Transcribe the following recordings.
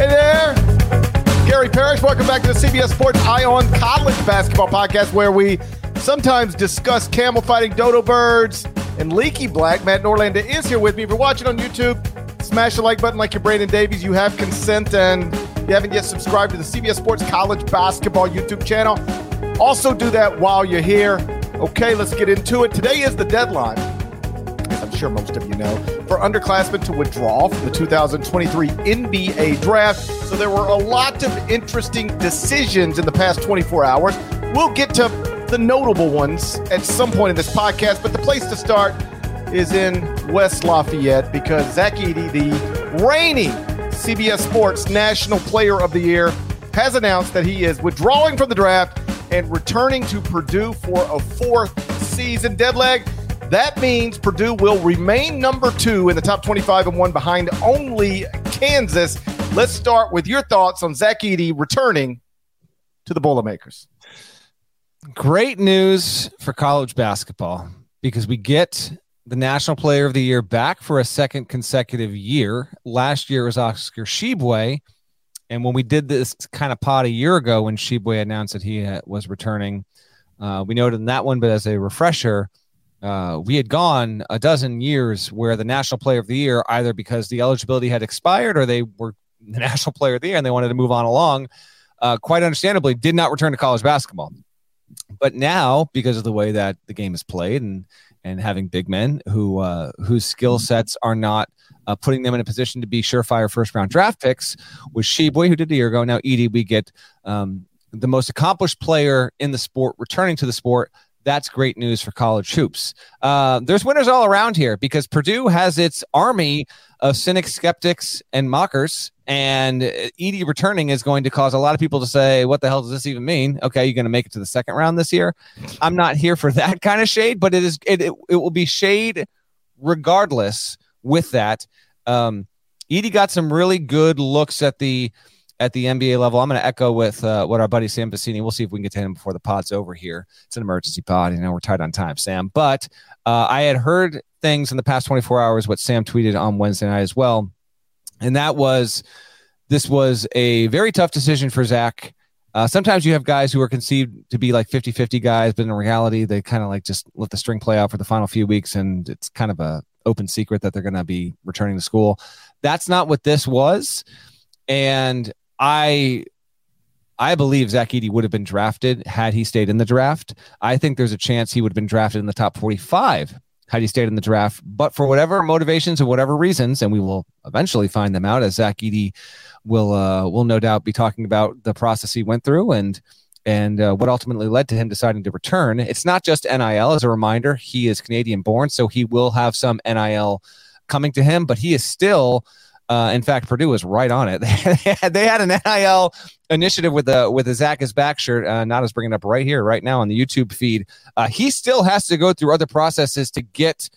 Hey there, Gary Parrish. Welcome back to the CBS Sports Eye on College Basketball Podcast, where we sometimes discuss camel fighting dodo birds and leaky black. Matt Norlander is here with me. If you're watching on YouTube, smash the like button like you're Brandon Davies. You have consent and you haven't yet subscribed to the CBS Sports College Basketball YouTube channel. Also, do that while you're here. Okay, let's get into it. Today is the deadline sure most of you know, for underclassmen to withdraw from the 2023 NBA draft. So there were a lot of interesting decisions in the past 24 hours. We'll get to the notable ones at some point in this podcast, but the place to start is in West Lafayette because Zach Edey, the reigning CBS Sports National Player of the Year, has announced that he is withdrawing from the draft and returning to Purdue for a fourth season. Deadleg, that means Purdue will remain number two in the top 25 and one behind only Kansas. Let's start with your thoughts on Zach Edey returning to the Boilermakers. Great news for college basketball because we get the National Player of the Year back for a second consecutive year. Last year was Oscar Tshiebwe. And when we did this kind of pod a year ago, when Tshiebwe announced that he was returning, uh, we noted in that one, but as a refresher, uh, we had gone a dozen years where the national player of the year, either because the eligibility had expired or they were the national player of the year and they wanted to move on along, uh, quite understandably, did not return to college basketball. But now, because of the way that the game is played and and having big men who uh, whose skill sets are not uh, putting them in a position to be surefire first round draft picks, with Tshiebwe, who did a year ago, now Edey, we get um, the most accomplished player in the sport returning to the sport that's great news for college hoops. Uh, there's winners all around here because Purdue has its army of cynics, skeptics, and mockers. And Edey returning is going to cause a lot of people to say, What the hell does this even mean? Okay, you're going to make it to the second round this year. I'm not here for that kind of shade, but it is it, it, it will be shade regardless with that. Um, Edey got some really good looks at the at the NBA level. I'm going to echo with uh, what our buddy Sam Vecenie. We'll see if we can get to him before the pod's over here. It's an emergency pod. You know, we're tight on time, Sam. But uh, I had heard things in the past 24 hours, what Sam tweeted on Wednesday night as well. And that was this was a very tough decision for Zach. Uh, sometimes you have guys who are conceived to be like 50 50 guys, but in reality, they kind of like just let the string play out for the final few weeks. And it's kind of a open secret that they're going to be returning to school. That's not what this was. And I I believe Zach Edey would have been drafted had he stayed in the draft. I think there's a chance he would have been drafted in the top 45 had he stayed in the draft. But for whatever motivations or whatever reasons, and we will eventually find them out as Zach Edey will uh, will no doubt be talking about the process he went through and and uh, what ultimately led to him deciding to return. It's not just NIL. As a reminder, he is Canadian born, so he will have some NIL coming to him, but he is still uh, in fact, Purdue was right on it. they, had, an NIL initiative with the with the Zach is back shirt. Uh, not as bringing up right here, right now on the YouTube feed. Uh, he still has to go through other processes to get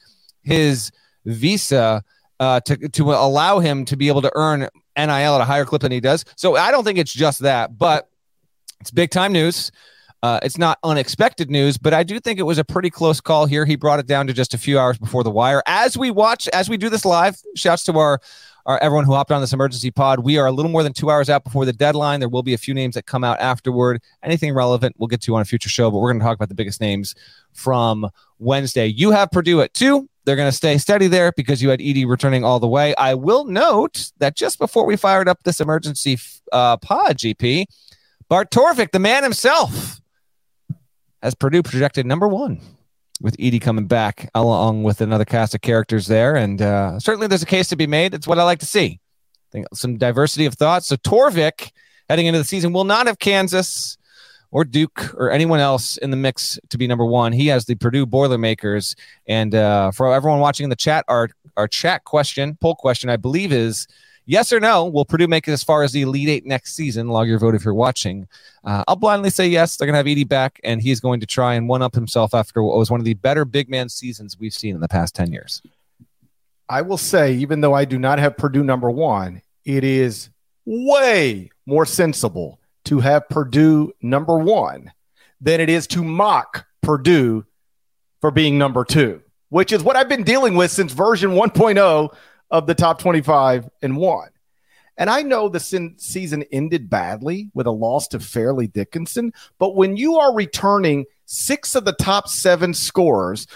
his visa uh, to to allow him to be able to earn NIL at a higher clip than he does. So I don't think it's just that, but it's big time news. Uh, it's not unexpected news, but I do think it was a pretty close call here. He brought it down to just a few hours before the wire. As we watch, as we do this live, shouts to our our everyone who hopped on this emergency pod. We are a little more than two hours out before the deadline. There will be a few names that come out afterward. Anything relevant, we'll get to on a future show, but we're going to talk about the biggest names from Wednesday. You have Purdue at two. They're going to stay steady there because you had Edey returning all the way. I will note that just before we fired up this emergency uh, pod, GP, Bart Torvik, the man himself, has Purdue projected number one with Edey coming back along with another cast of characters there. And uh, certainly there's a case to be made. It's what I like to see. I think some diversity of thought. So Torvik heading into the season will not have Kansas or Duke or anyone else in the mix to be number one. He has the Purdue Boilermakers. And uh, for everyone watching in the chat, our, our chat question, poll question, I believe is Yes or no? Will Purdue make it as far as the Elite Eight next season? Log your vote if you're watching. Uh, I'll blindly say yes. They're going to have Edey back, and he's going to try and one up himself after what was one of the better big man seasons we've seen in the past 10 years. I will say, even though I do not have Purdue number one, it is way more sensible to have Purdue number one than it is to mock Purdue for being number two, which is what I've been dealing with since version 1.0 of the top 25 and one. And I know the season ended badly with a loss to Fairleigh Dickinson, but when you are returning six of the top seven scorers,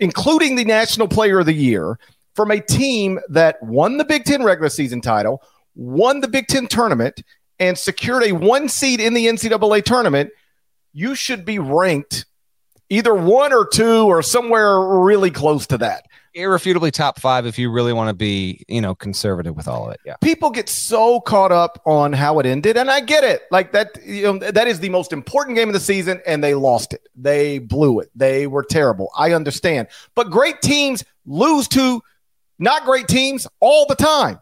including the National Player of the Year, from a team that won the Big Ten regular season title, won the Big Ten tournament, and secured a one seed in the NCAA tournament, you should be ranked either one or two or somewhere really close to that irrefutably top five if you really want to be, you know, conservative with all of it. Yeah. People get so caught up on how it ended, and I get it. Like that, you know, that is the most important game of the season, and they lost it. They blew it. They were terrible. I understand. But great teams lose to not great teams all the time.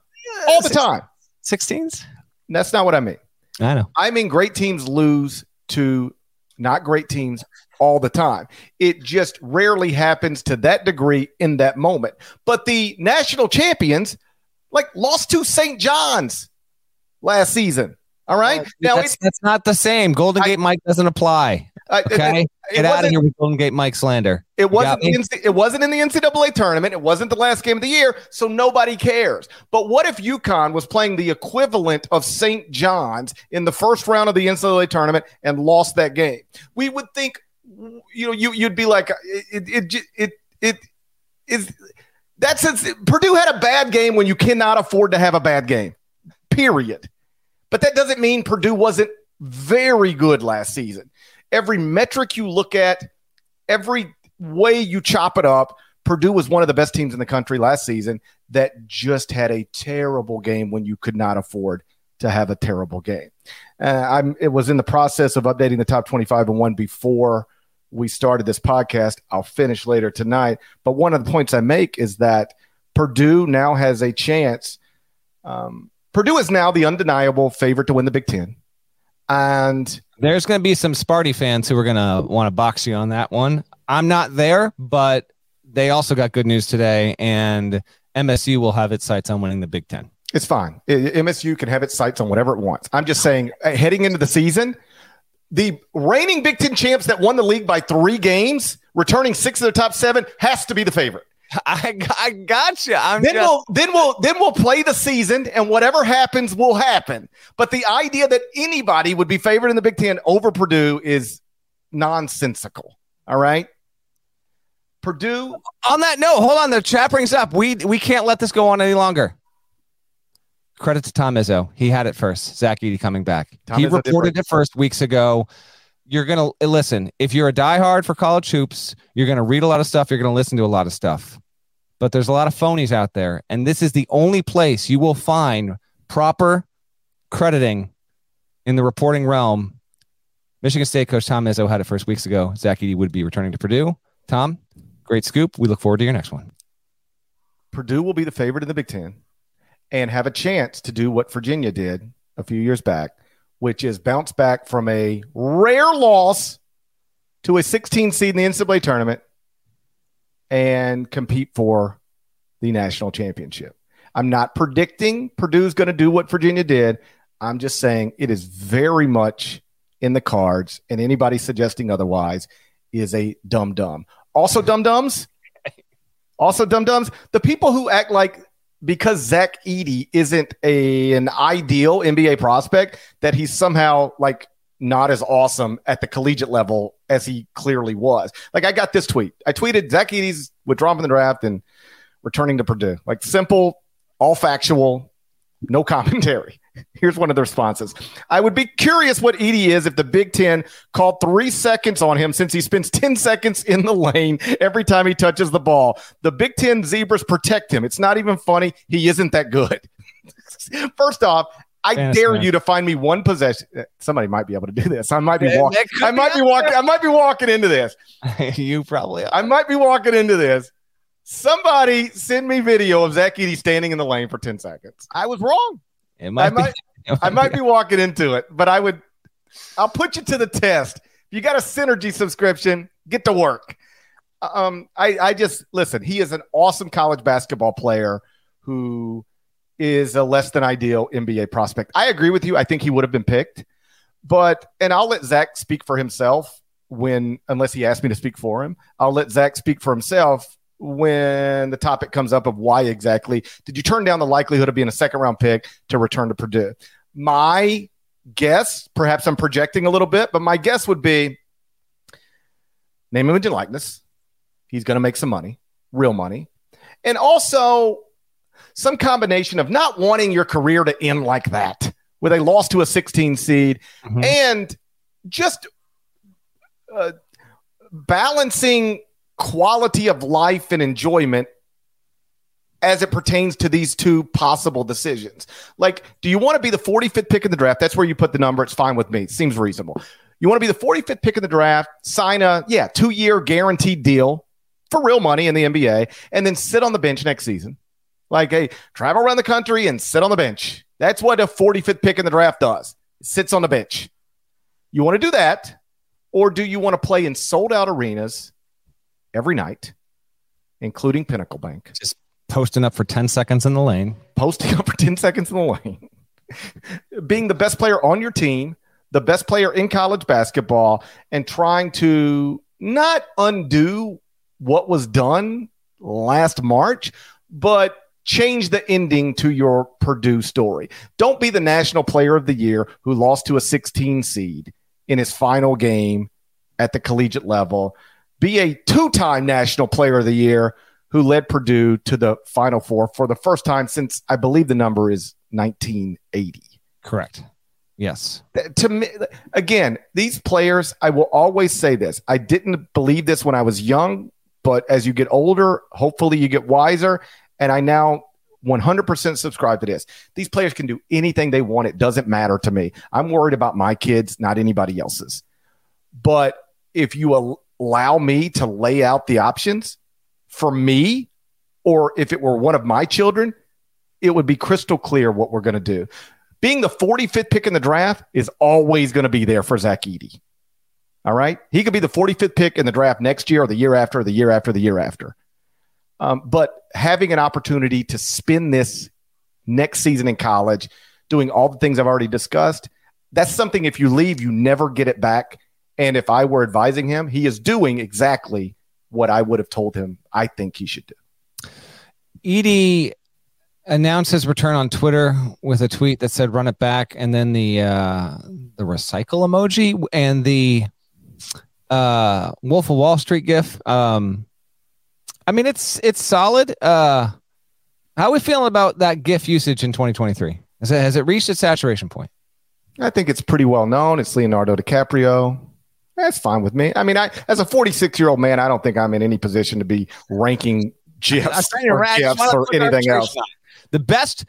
All the time. 16s? That's not what I mean. I know. I mean great teams lose to not great teams all the time. It just rarely happens to that degree in that moment. But the national champions, like, lost to St. John's last season. All right. Uh, now that's, that's, not the same. Golden Gate I, Mike doesn't apply. Uh, okay. It, it, Get out of here with Golden Gate Mike slander. It wasn't. The, it wasn't in the NCAA tournament. It wasn't the last game of the year, so nobody cares. But what if UConn was playing the equivalent of St. John's in the first round of the NCAA tournament and lost that game? We would think, you know, you you'd be like, it it it it, it is. That's Purdue had a bad game when you cannot afford to have a bad game. Period. But that doesn't mean Purdue wasn't very good last season. Every metric you look at, every way you chop it up, Purdue was one of the best teams in the country last season that just had a terrible game when you could not afford to have a terrible game. Uh, I'm, it was in the process of updating the top 25 and one before we started this podcast. I'll finish later tonight. But one of the points I make is that Purdue now has a chance. Um, Purdue is now the undeniable favorite to win the Big Ten. And there's going to be some Sparty fans who are going to want to box you on that one. I'm not there, but they also got good news today, and MSU will have its sights on winning the Big Ten. It's fine. MSU can have its sights on whatever it wants. I'm just saying, uh, heading into the season, the reigning Big Ten champs that won the league by three games, returning six of the top seven, has to be the favorite. I, I got you. I'm then just... we'll then we'll then we'll play the season, and whatever happens will happen. But the idea that anybody would be favored in the Big Ten over Purdue is nonsensical. All right. Purdue. On that note, hold on. The chat brings up we we can't let this go on any longer. Credit to Tom Izzo. He had it first. Zach Edey coming back. Tom he Izzo reported it first weeks ago you're gonna eh, listen. If you're a diehard for college hoops, you're gonna read a lot of stuff. You're gonna listen to a lot of stuff. But there's a lot of phonies out there, and this is the only place you will find proper crediting in the reporting realm. Michigan State coach Tom Izzo had it first weeks ago. Zach Edey would be returning to Purdue. Tom, great scoop. We look forward to your next one. Purdue will be the favorite in the Big Ten and have a chance to do what Virginia did a few years back which is bounce back from a rare loss to a 16 seed in the NCAA tournament and compete for the national championship. I'm not predicting Purdue's going to do what Virginia did. I'm just saying it is very much in the cards, and anybody suggesting otherwise is a dumb dumb. Also, dumb dumbs. Also, dumb dumbs. The people who act like because Zach Edey isn't a an ideal NBA prospect that he's somehow like not as awesome at the collegiate level as he clearly was. Like I got this tweet. I tweeted Zach Edey's withdrawing from the draft and returning to Purdue. Like simple, all factual, no commentary. Here's one of the responses. I would be curious what Edey is if the Big Ten called three seconds on him since he spends 10 seconds in the lane every time he touches the ball. The Big Ten Zebras protect him. It's not even funny. He isn't that good. First off, I Fantasy dare man. you to find me one possession. Uh, somebody might be able to do this. I might be walking. I might be walking. I might be walking into this. you probably. Are. I might be walking into this. Somebody send me video of Zach Edey standing in the lane for ten seconds. I was wrong. It might I might. Be, I might be walking into it, but I would. I'll put you to the test. If you got a synergy subscription, get to work. Um, I, I just listen. He is an awesome college basketball player who is a less than ideal NBA prospect. I agree with you. I think he would have been picked, but and I'll let Zach speak for himself when, unless he asked me to speak for him, I'll let Zach speak for himself when the topic comes up of why exactly did you turn down the likelihood of being a second round pick to return to Purdue? My guess, perhaps I'm projecting a little bit, but my guess would be name, image, and likeness. He's going to make some money, real money. And also, some combination of not wanting your career to end like that, with a loss to a 16 seed, mm-hmm. and just uh, balancing quality of life and enjoyment as it pertains to these two possible decisions. Like, do you want to be the 45th pick in the draft? That's where you put the number. It's fine with me. It seems reasonable. You want to be the 45th pick in the draft, sign a, yeah, two year guaranteed deal for real money in the NBA, and then sit on the bench next season like a travel around the country and sit on the bench. That's what a 45th pick in the draft does. It sits on the bench. You want to do that, or do you want to play in sold out arenas every night, including Pinnacle Bank? Just posting up for 10 seconds in the lane. Posting up for 10 seconds in the lane. Being the best player on your team, the best player in college basketball, and trying to not undo what was done last March, but change the ending to your Purdue story. Don't be the national player of the year who lost to a 16 seed in his final game at the collegiate level. Be a two time national player of the year who led Purdue to the final four for the first time since I believe the number is 1980. Correct. Yes. To me, again, these players, I will always say this. I didn't believe this when I was young, but as you get older, hopefully you get wiser. And I now 100% subscribe to this. These players can do anything they want. It doesn't matter to me. I'm worried about my kids, not anybody else's. But if you allow me to lay out the options for me, or if it were one of my children, it would be crystal clear what we're going to do. Being the 45th pick in the draft is always going to be there for Zach Edey. All right. He could be the 45th pick in the draft next year or the year after, or the year after, the year after. Um, but having an opportunity to spend this next season in college, doing all the things I've already discussed, that's something if you leave, you never get it back. And if I were advising him, he is doing exactly what I would have told him I think he should do. Edey announced his return on Twitter with a tweet that said "run it back," and then the uh, the recycle emoji and the uh, Wolf of Wall Street gif. Um, I mean, it's it's solid. Uh, how are we feeling about that GIF usage in 2023? Has it, has it reached its saturation point? I think it's pretty well known. It's Leonardo DiCaprio. That's fine with me. I mean, I as a 46 year old man, I don't think I'm in any position to be ranking GIFs or, GIFs or anything else. The best,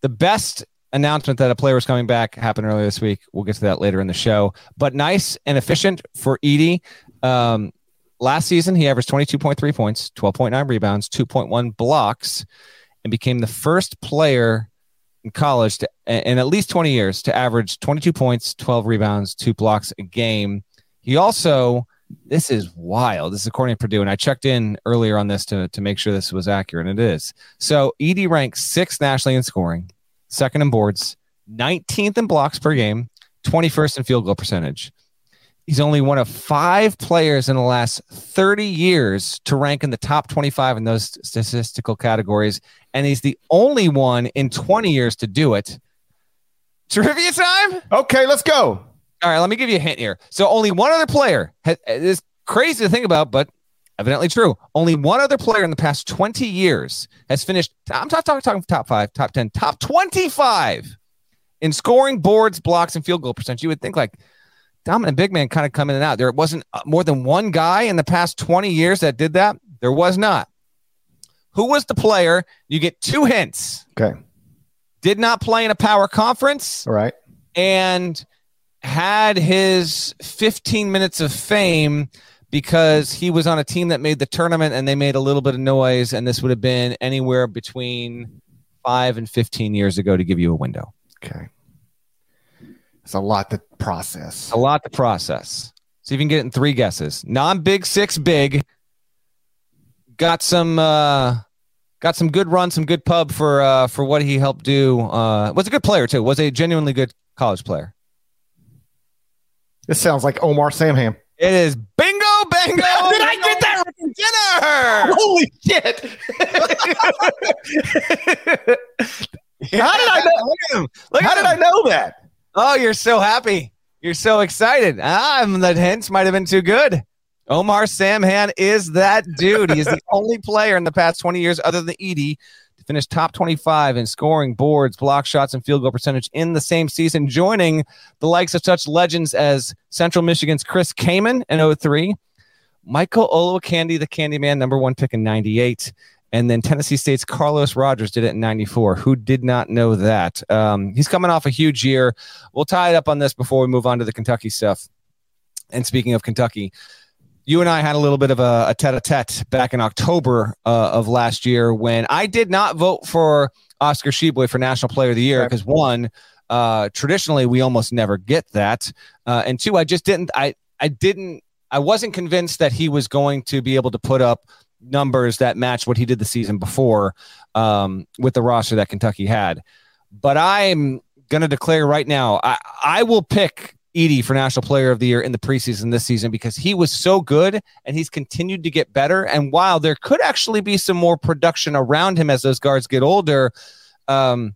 the best announcement that a player was coming back happened earlier this week. We'll get to that later in the show. But nice and efficient for Edey. Um, Last season, he averaged 22.3 points, 12.9 rebounds, 2.1 blocks, and became the first player in college to, in at least 20 years to average 22 points, 12 rebounds, two blocks a game. He also, this is wild. This is according to Purdue, and I checked in earlier on this to, to make sure this was accurate, and it is. So Edey ranks sixth nationally in scoring, second in boards, 19th in blocks per game, 21st in field goal percentage. He's only one of five players in the last 30 years to rank in the top 25 in those statistical categories. And he's the only one in 20 years to do it. Trivia time? Okay, let's go. All right, let me give you a hint here. So only one other player has, is crazy to think about, but evidently true. Only one other player in the past 20 years has finished. I'm not talking, talking top five, top 10, top 25 in scoring, boards, blocks, and field goal percentage. You would think like dominant big man kind of come in and out. There wasn't uh, more than one guy in the past 20 years that did that. There was not. Who was the player? You get two hints. Okay. Did not play in a power conference. All right. And had his 15 minutes of fame because he was on a team that made the tournament and they made a little bit of noise. And this would have been anywhere between five and 15 years ago to give you a window. Okay. It's a lot to process. A lot to process. See if you can get it in three guesses. Non big six big. Got some uh got some good run, some good pub for uh for what he helped do. Uh was a good player too. Was a genuinely good college player. This sounds like Omar Samhan. It is bingo bango. Did I get that dinner? Holy shit. How did I know? Look at him. Look How at did him. I know that? Oh, you're so happy. You're so excited. Ah, the hints might have been too good. Omar Samhan is that dude. He is the only player in the past 20 years, other than Edey, to finish top 25 in scoring, boards, block shots, and field goal percentage in the same season, joining the likes of such legends as Central Michigan's Chris Kaman in 03, Michael Olowokandi, the Candyman, number one pick in 98, and then Tennessee State's Carlos Rogers did it in 94. Who did not know that? Um, he's coming off a huge year. We'll tie it up on this before we move on to the Kentucky stuff. And speaking of Kentucky, you and I had a little bit of a, a tete-a-tete back in October uh, of last year when I did not vote for Oscar Tshiebwe for National Player of the Year because one, uh, traditionally we almost never get that, uh, and two, I just didn't. I I didn't. I wasn't convinced that he was going to be able to put up numbers that match what he did the season before um, with the roster that Kentucky had. But I'm going to declare right now, I, I will pick Edey for National Player of the Year in the preseason this season because he was so good and he's continued to get better. And while there could actually be some more production around him as those guards get older, um,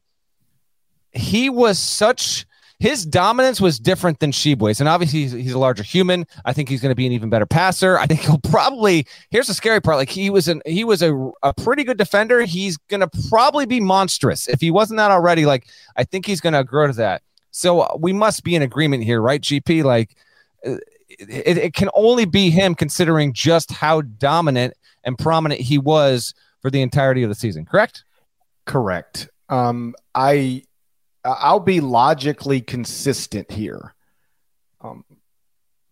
he was such his dominance was different than Tshiebwe's. And obviously, he's, he's a larger human. I think he's going to be an even better passer. I think he'll probably. Here's the scary part: like he was an he was a, a pretty good defender. He's going to probably be monstrous if he wasn't that already. Like I think he's going to grow to that. So uh, we must be in agreement here, right? GP, like uh, it, it can only be him, considering just how dominant and prominent he was for the entirety of the season. Correct? Correct. Um, I I'll be logically consistent here. Um,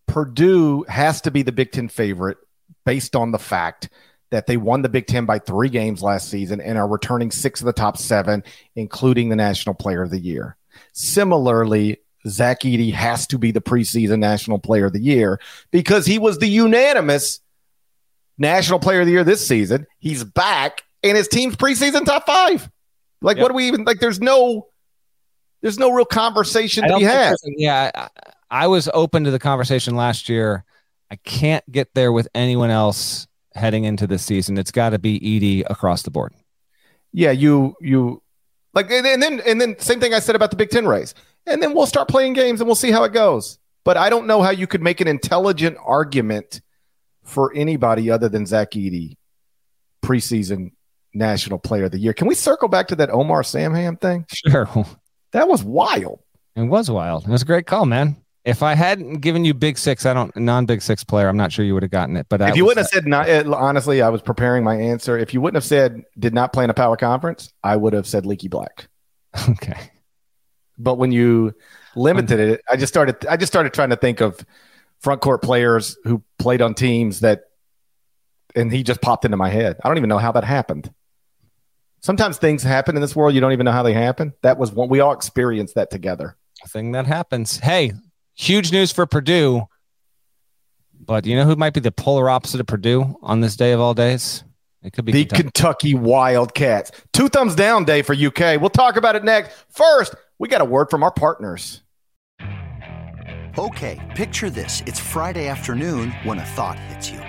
Purdue has to be the Big Ten favorite based on the fact that they won the Big Ten by three games last season and are returning six of the top seven, including the National Player of the Year. Similarly, Zach Edey has to be the preseason National Player of the Year because he was the unanimous National Player of the Year this season. He's back in his team's preseason top five. Like, Yep. what do we even like? There's no, there's no real conversation I to be had. yeah, I, I was open to the conversation last year. I can't get there with anyone else heading into this season. It's got to be Edey across the board. Yeah, you you like, and then and then same thing I said about the Big Ten race, and then we'll start playing games and we'll see how it goes. But I don't know how you could make an intelligent argument for anybody other than Zach Edey preseason National Player of the Year. Can we circle back to that Omar Samhan thing? Sure. That was wild. It was wild. It was a great call, man. If I hadn't given you Big Six, I don't non Big Six player. I'm not sure you would have gotten it. But if you wouldn't have said not, uh, honestly, I was preparing my answer. If you wouldn't have said did not play in a power conference, I would have said Leaky Black. okay, But when you limited it, I just started. I just started trying to think of front court players who played on teams that, and he just popped into my head. I don't even know how that happened. Sometimes things happen in this world you don't even know how they happen. That was one we all experienced that together. a thing that happens. Hey, huge news for Purdue. But you know who might be the polar opposite of Purdue on this day of all days? It could be The Kentucky. Kentucky Wildcats. Two thumbs down day for UK. We'll talk about it next. First, we got a word from our partners. Okay, picture this. It's Friday afternoon when a thought hits you.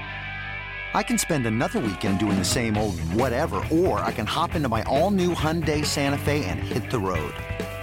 I can spend another weekend doing the same old whatever, or I can hop into my all new Hyundai Santa Fe and hit the road.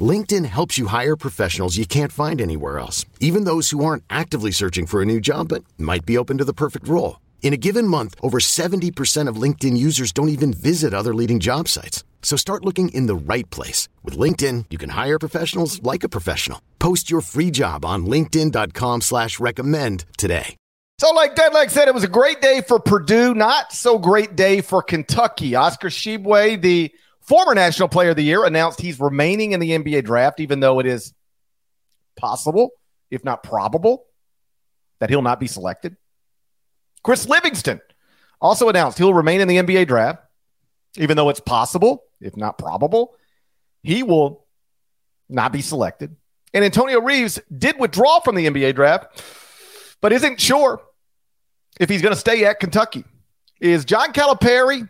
LinkedIn helps you hire professionals you can't find anywhere else, even those who aren't actively searching for a new job but might be open to the perfect role. In a given month, over 70% of LinkedIn users don't even visit other leading job sites. So start looking in the right place. With LinkedIn, you can hire professionals like a professional. Post your free job on linkedin.com slash recommend today. So like Deadleg said, it was a great day for Purdue, not so great day for Kentucky. Oscar Tshiebwe, the former National Player of the Year, announced he's remaining in the NBA draft, even though it is possible, if not probable, that he'll not be selected. Chris Livingston also announced he'll remain in the NBA draft, even though it's possible, if not probable, he will not be selected. And Antonio Reeves did withdraw from the NBA draft, but isn't sure if he's going to stay at Kentucky. Is John Calipari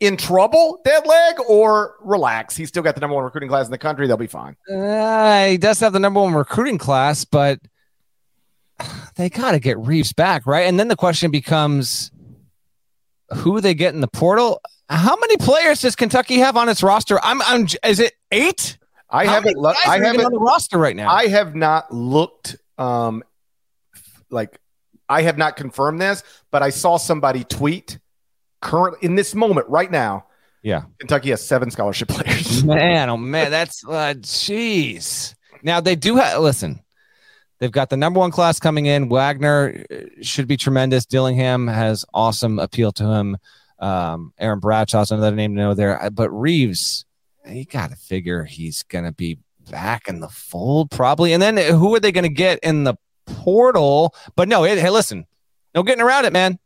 in trouble, dead leg, or relax? He's still got the number one recruiting class in the country. They'll be fine. Uh, he does have the number one recruiting class, but – they got to get Reeves back, right? And then the question becomes who they get in the portal. How many players does Kentucky have on its roster? I'm, I'm is it eight? I How haven't looked. I haven't on the roster right now. I have not looked. Um, like I have not confirmed this, but I saw somebody tweet current in this moment right now. Yeah, Kentucky has seven scholarship players. Man, oh man, that's uh, jeez. Now they do have. Listen, They've got the number one class coming in. Wagner uh, should be tremendous. Dillingham has awesome appeal to him. Um, Aaron Bradshaw's another name to know there. Uh, but Reeves, you got to figure he's to be back in the fold probably. And then who are they to get in the portal? But no, it, hey, listen, no getting around it, man.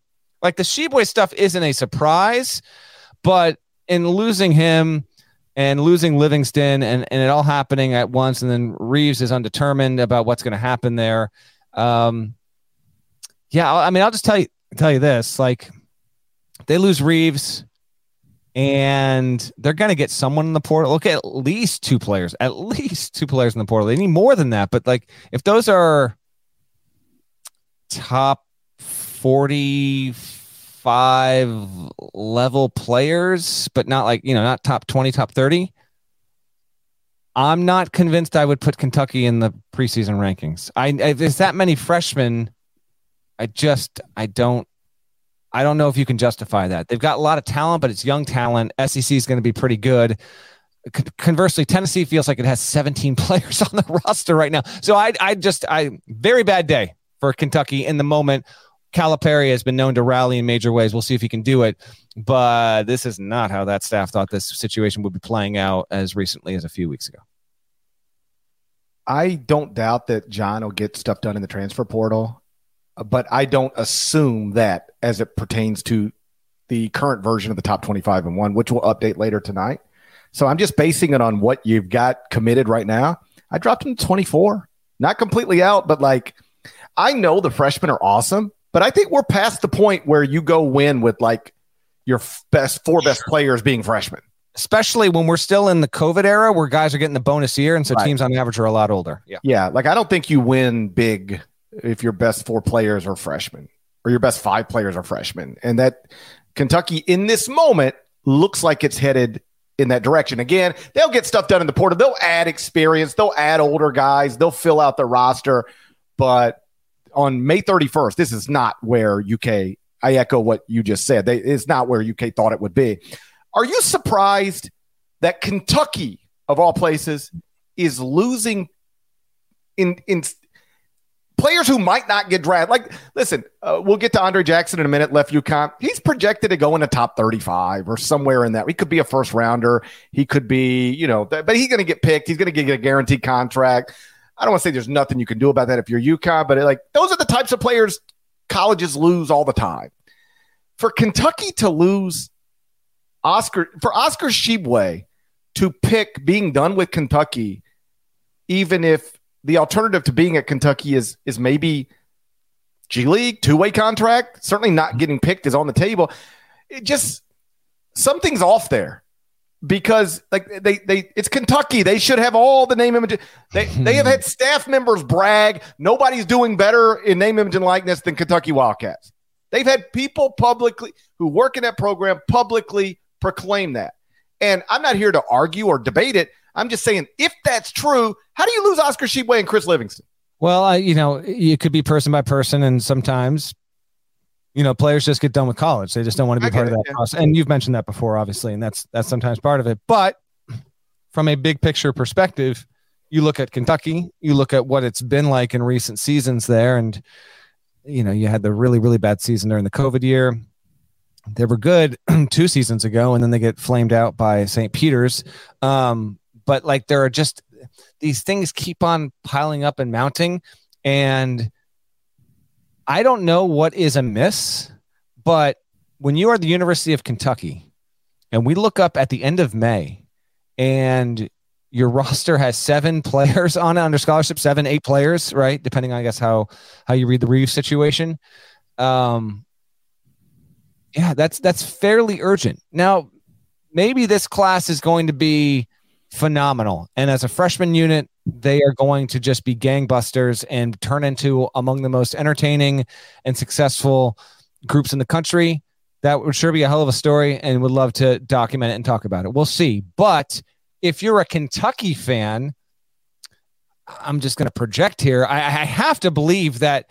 Like the Tshiebwe stuff isn't a surprise, but in losing him, and losing Livingston and, and it all happening at once. And then Reeves is undetermined about what's going to happen there. Um, yeah, I mean, I'll just tell you, tell you this, like they lose Reeves and they're going to get someone in the portal. Look at least two players, at least two players in the portal. They need more than that. But like, if those are top 40, five level players, but not like, you know, not top 20, top 30. I'm not convinced I would put Kentucky in the preseason rankings. I, I there's that many freshmen. I just I don't I don't know if you can justify that. They've got a lot of talent, but it's young talent. SEC is going to be pretty good. Conversely, Tennessee feels like it has 17 players on the roster right now. So I I just I very bad day for Kentucky in the moment. Calipari has been known to rally in major ways. We'll see if he can do it. But this is not how that staff thought this situation would be playing out as recently as a few weeks ago. I don't doubt that John will get stuff done in the transfer portal, but I don't assume that as it pertains to the current version of the top 25 and one, which we'll update later tonight. So I'm just basing it on what you've got committed right now. I dropped him to 24, not completely out, but like I know the freshmen are awesome. But I think we're past the point where you go win with like your best four best players being freshmen. Especially when we're still in the COVID era where guys are getting the bonus year. And so right. teams on average are a lot older. Yeah. Yeah. Like I don't think you win big if your best four players are freshmen or your best five players are freshmen. And that Kentucky in this moment looks like it's headed in that direction. Again, they'll get stuff done in the portal. They'll add experience. They'll add older guys. They'll fill out the roster. But on May 31st, this is not where UK, I echo what you just said. They, it's not where UK thought it would be. Are you surprised that Kentucky, of all places, is losing in, in players who might not get drafted? Like, listen, uh, we'll get to Andre Jackson in a minute, left UConn. He's projected to go in the top 35 or somewhere in that. He could be a first rounder. He could be, you know, but he's going to get picked. He's going to get a guaranteed contract. I don't want to say there's nothing you can do about that if you're UConn, but it, like those are the types of players colleges lose all the time. For Kentucky to lose Oscar, for Oscar Tshiebwe to pick being done with Kentucky, even if the alternative to being at Kentucky is is maybe G League, two way contract, certainly not mm-hmm. getting picked is on the table. It just something's off there because like they they it's Kentucky. They should have all the name image. They they have had staff members brag nobody's doing better in name image and likeness than Kentucky Wildcats. They've had people publicly who work in that program publicly proclaim that. And I'm not here to argue or debate it. I'm just saying if that's true, how do you lose Oscar Tshiebwe and Chris Livingston? Well, I, you know, it could be person by person, and sometimes, you know, players just get done with college. They just don't want to be part of that yeah. process. And you've mentioned that before, obviously, and that's that's sometimes part of it. But from a big picture perspective, you look at Kentucky, you look at what it's been like in recent seasons there, and you know, you had the really really bad season during the COVID year. They were good two seasons ago, and then they get flamed out by St. Peter's. Um, but like there are just these things keep on piling up and mounting and i don't know what is amiss but when you are the university of kentucky and we look up at the end of may and your roster has seven players on it under scholarship seven eight players right? Depending on i guess how how you read the reeve situation. Um yeah that's that's fairly urgent. Now maybe this class is going to be phenomenal. And as a freshman unit, they are going to just be gangbusters and turn into among the most entertaining and successful groups in the country. That would sure be a hell of a story and would love to document it and talk about it. We'll see. But if you're a Kentucky fan, I'm just going to project here. I, I have to believe that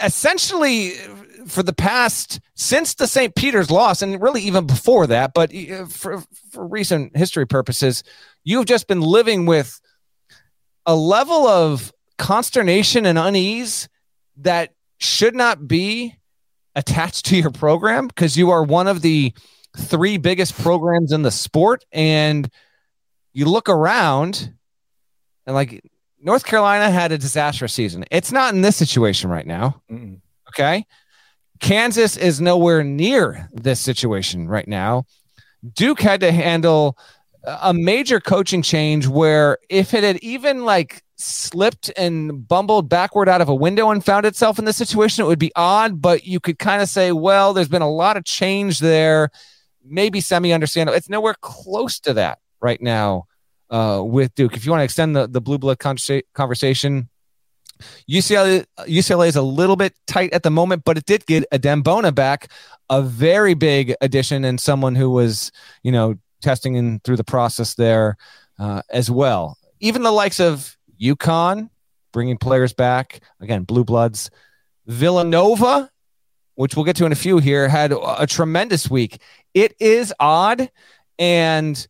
essentially for the past since the St. Peter's loss, and really even before that, but uh, for, for recent history purposes, you've just been living with a level of consternation and unease that should not be attached to your program because you are one of the three biggest programs in the sport. And you look around and like North Carolina had a disastrous season. It's not in this situation right now. Mm-mm. Okay. Kansas is nowhere near this situation right now. Duke had to handle a major coaching change where if it had even like slipped and bumbled backward out of a window and found itself in this situation, it would be odd, but you could kind of say, well, there's been a lot of change there. Maybe semi understandable. It's nowhere close to that right now uh, with Duke. If you want to extend the, the blue blood conversation, UCLA UCLA is a little bit tight at the moment, but it did get Adem Bona back, a very big addition and someone who was, you know, testing in through the process there uh, as well. Even the likes of UConn bringing players back again, blue bloods. Villanova, which we'll get to in a few here, had a tremendous week. It is odd, and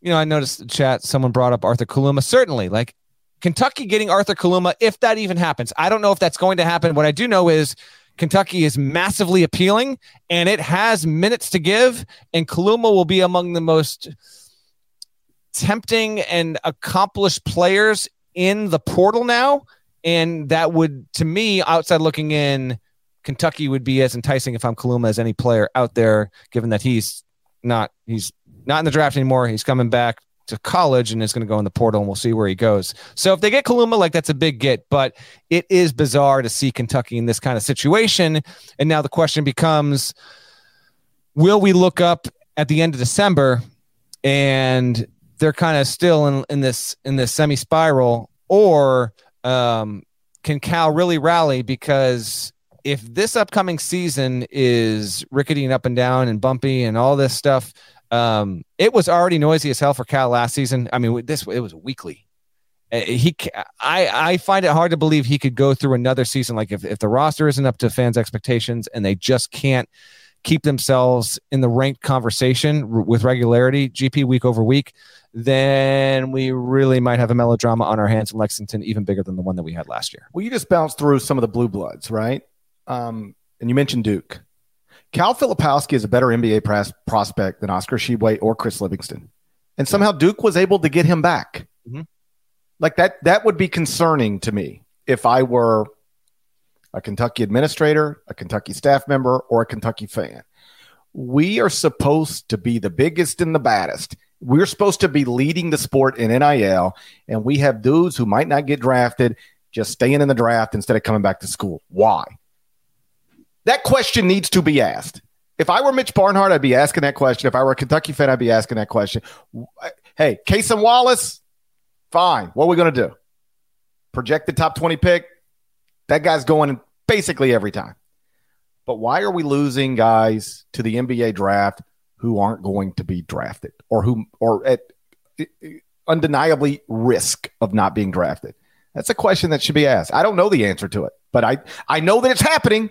you know, I noticed the chat. Someone brought up Arthur Kaluma. Certainly, like Kentucky getting Arthur Kaluma, if that even happens. I don't know if that's going to happen. What I do know is Kentucky is massively appealing and it has minutes to give, and Kaluma will be among the most tempting and accomplished players in the portal now. And that would, to me, outside looking in, Kentucky would be as enticing if I'm Kaluma as any player out there, given that he's not he's not in the draft anymore. He's coming back to college and is going to go in the portal and we'll see where he goes. So if they get Kaluma, like that's a big get, but it is bizarre to see Kentucky in this kind of situation. And now the question becomes, will we look up at the end of December and they're kind of still in, in this, in this semi spiral or, um, can Cal really rally? Because if this upcoming season is rickety and up and down and bumpy and all this stuff, um, it was already noisy as hell for Cal last season. I mean, this it was weekly. Uh, he, I, I find it hard to believe he could go through another season. Like if, if the roster isn't up to fans' expectations and they just can't keep themselves in the ranked conversation with regularity, GP week over week, then we really might have a melodrama on our hands in Lexington, even bigger than the one that we had last year. Well, you just bounced through some of the blue bloods, right? Um, and you mentioned Duke. Kyle Filipowski is a better NBA prospect than Oscar Tshiebwe or Chris Livingston. And somehow Duke was able to get him back. Mm-hmm. Like that, that would be concerning to me if I were a Kentucky administrator, a Kentucky staff member, or a Kentucky fan. We are supposed to be the biggest and the baddest. We're supposed to be leading the sport in NIL, and we have dudes who might not get drafted just staying in the draft instead of coming back to school. Why? That question needs to be asked. If I were Mitch Barnhart, I'd be asking that question. If I were a Kentucky fan, I'd be asking that question. Hey, Cason Wallace, fine. What are we going to do? Project the top 20 pick? That guy's going basically every time. But why are we losing guys to the NBA draft who aren't going to be drafted or who or at undeniably risk of not being drafted? That's a question that should be asked. I don't know the answer to it, but I I know that it's happening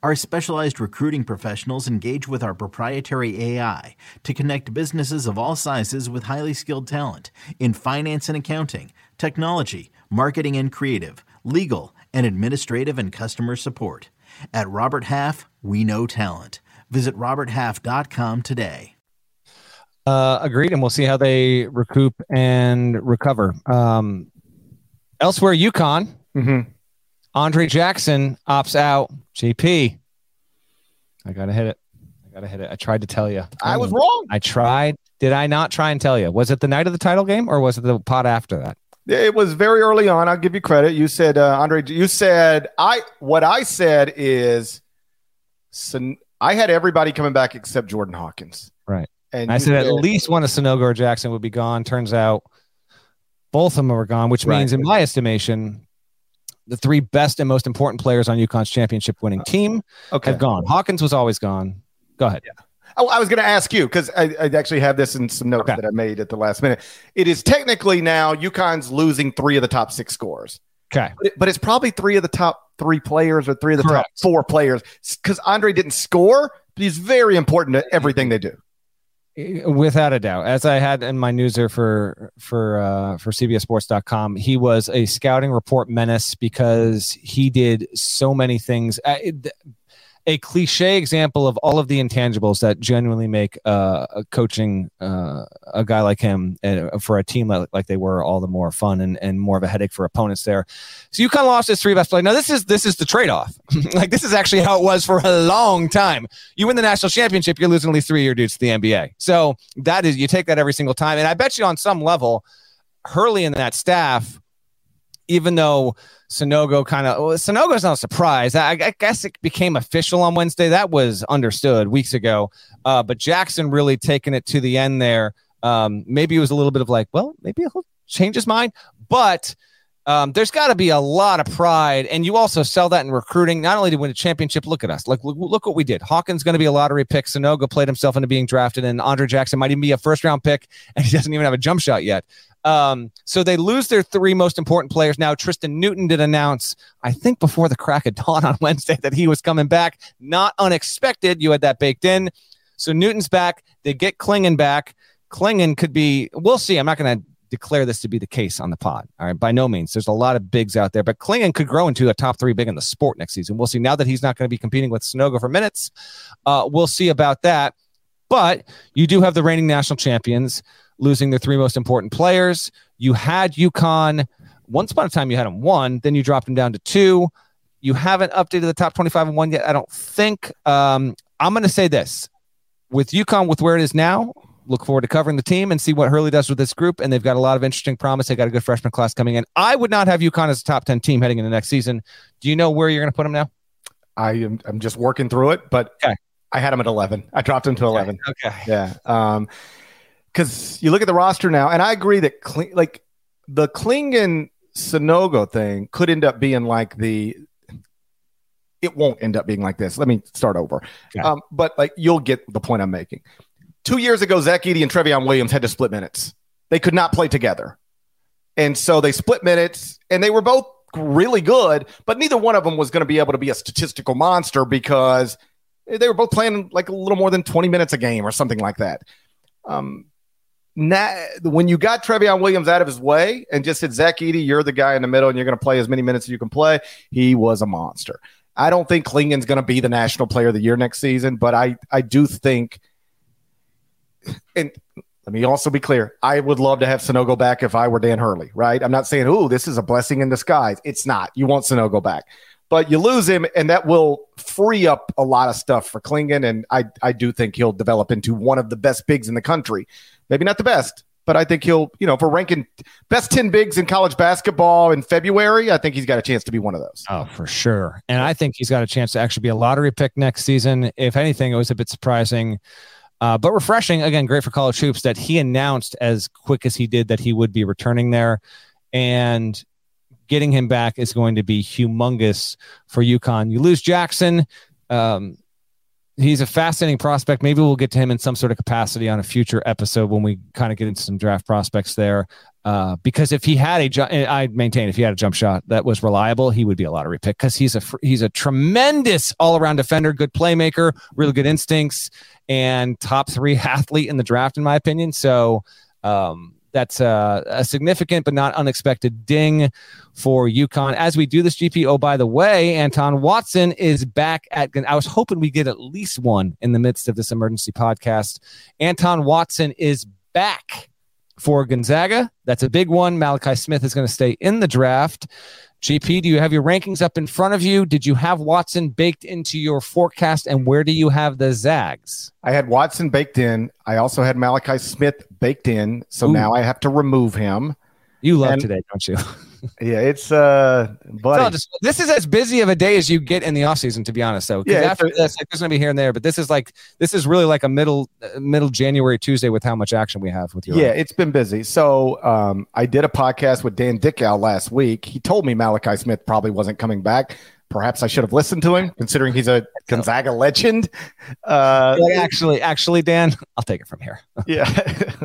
Our specialized recruiting professionals engage with our proprietary AI to connect businesses of all sizes with highly skilled talent in finance and accounting, technology, marketing and creative, legal, and administrative and customer support. At Robert Half, we know talent. Visit RobertHalf.com today. Uh, agreed, and we'll see how they recoup and recover. Um, elsewhere, UConn. Mm-hmm. Andre Jackson opts out. GP, I gotta hit it. I gotta hit it. I tried to tell you. I was wrong. I tried. Did I not try and tell you? Was it the night of the title game or was it the pot after that? It was very early on. I'll give you credit. You said uh, Andre. You said I. What I said is, I had everybody coming back except Jordan Hawkins. Right. And I said, said at least one of Sanogo or Jackson would be gone. Turns out both of them were gone, which right. means, in my estimation, the three best and most important players on UConn's championship winning uh, team okay. have gone. Hawkins was always gone. Go ahead. Yeah. Oh, I was going to ask you because I, I, actually have this in some notes okay. that I made at the last minute. It is technically now UConn's losing three of the top six scores. Okay. But, it, but it's probably three of the top three players or three of the Correct. top four players because Andre didn't score, but he's very important to everything they do. Without a doubt, as I had in my newser for for uh, for CBSSports.com, he was a scouting report menace because he did so many things. Uh, a cliche example of all of the intangibles that genuinely make uh, a coaching uh, a guy like him uh, for a team like, like, they were all the more fun and, and more of a headache for opponents there. So you kind of lost his three best players. Now this is this is the trade off. like this is actually how it was for a long time. You win the national championship, you're losing at least three of your dudes to the NBA. So that is you take that every single time. And I bet you on some level, Hurley and that staff, even though Sanogo kind of well, Sanogo's not a surprise. I, I, guess it became official on Wednesday. That was understood weeks ago. Uh, but Jackson really taking it to the end there. Um, maybe it was a little bit of like, well, maybe he'll change his mind. But um, there's got to be a lot of pride, and you also sell that in recruiting. Not only to win a championship, look at us. Like, look, look what we did. Hawkins going to be a lottery pick. Sanogo played himself into being drafted, and Andre Jackson might even be a first round pick, and he doesn't even have a jump shot yet. Um, so they lose their three most important players. Now, Tristan Newton did announce, I think before the crack of dawn on Wednesday, that he was coming back. Not unexpected. You had that baked in. So Newton's back. They get Clingan back. Clingan could be, we'll see. I'm not going to declare this to be the case on the pod. All right. By no means. There's a lot of bigs out there, but Clingan could grow into a top three big in the sport next season. We'll see. Now that he's not going to be competing with Sanogo for minutes, uh, we'll see about that. But you do have the reigning national champions losing their three most important players. You had UConn. Once upon a time, you had them one. Then you dropped them down to two. You haven't updated the top 25 and one yet, I don't think. Um, I'm going to say this with UConn, with where it is now, look forward to covering the team and see what Hurley does with this group. And they've got a lot of interesting promise. They got a good freshman class coming in. I would not have UConn as a top 10 team heading into next season. Do you know where you're going to put them now? I am I'm just working through it, but okay. I had them at 11. I dropped them to 11. Okay. okay. Yeah. Um, because you look at the roster now, and I agree that like the Clingan Sanogo thing could end up being like the. It won't end up being like this. Let me start over. Okay. Um, but like you'll get the point I'm making. Two years ago, Zach Edey and Trevion Williams had to split minutes. They could not play together. And so they split minutes and they were both really good, but neither one of them was going to be able to be a statistical monster because they were both playing like a little more than 20 minutes a game or something like that. Um, now, when you got Trevion Williams out of his way and just said, Zach Edey, you're the guy in the middle and you're going to play as many minutes as you can play, he was a monster. I don't think Clingan's going to be the national player of the year next season, but I, I do think, and let me also be clear, I would love to have Sanogo back if I were Dan Hurley, right? I'm not saying, oh, this is a blessing in disguise. It's not. You want Sanogo back. But you lose him, and that will free up a lot of stuff for Clingan. And I, I do think he'll develop into one of the best bigs in the country. Maybe not the best, but I think he'll, you know, for ranking best 10 bigs in college basketball in February, I think he's got a chance to be one of those. Oh, for sure. And I think he's got a chance to actually be a lottery pick next season. If anything, it was a bit surprising, uh, but refreshing. Again, great for college hoops that he announced as quick as he did that he would be returning there. And getting him back is going to be humongous for UConn. You lose Jackson. Um, he's a fascinating prospect. Maybe we'll get to him in some sort of capacity on a future episode when we kind of get into some draft prospects there. Uh, because if he had a, ju- I maintain if he had a jump shot that was reliable, he would be a lottery pick because he's a he's a tremendous all around defender, good playmaker, really good instincts, and top three athlete in the draft, in my opinion. So um, that's a, a, significant but not unexpected ding for UConn. As we do this GP, oh, by the way, Anton Watson is back at, I was hoping we get at least one in the midst of this emergency podcast. Anton Watson is back for Gonzaga. That's a big one. Malachi Smith is going to stay in the draft. GP, do you have your rankings up in front of you? Did you have Watson baked into your forecast? And where do you have the Zags? I had Watson baked in. I also had Malachi Smith baked in. So Ooh. now I have to remove him. You love And- today, don't you? Yeah, it's uh, buddy. So just- this is as busy of a day as you get in the off season, to be honest. 'Cause Yeah, after a- this, like, there's going to be here and there, but this is like this is really like a middle uh, middle January Tuesday with how much action we have with you. Yeah, it's been busy. So um, I did a podcast with Dan Dickau last week. He told me Malachi Smith probably wasn't coming back. Perhaps I should have listened to him, considering he's a Gonzaga legend. Uh, actually, actually, Dan, I'll take it from here. yeah,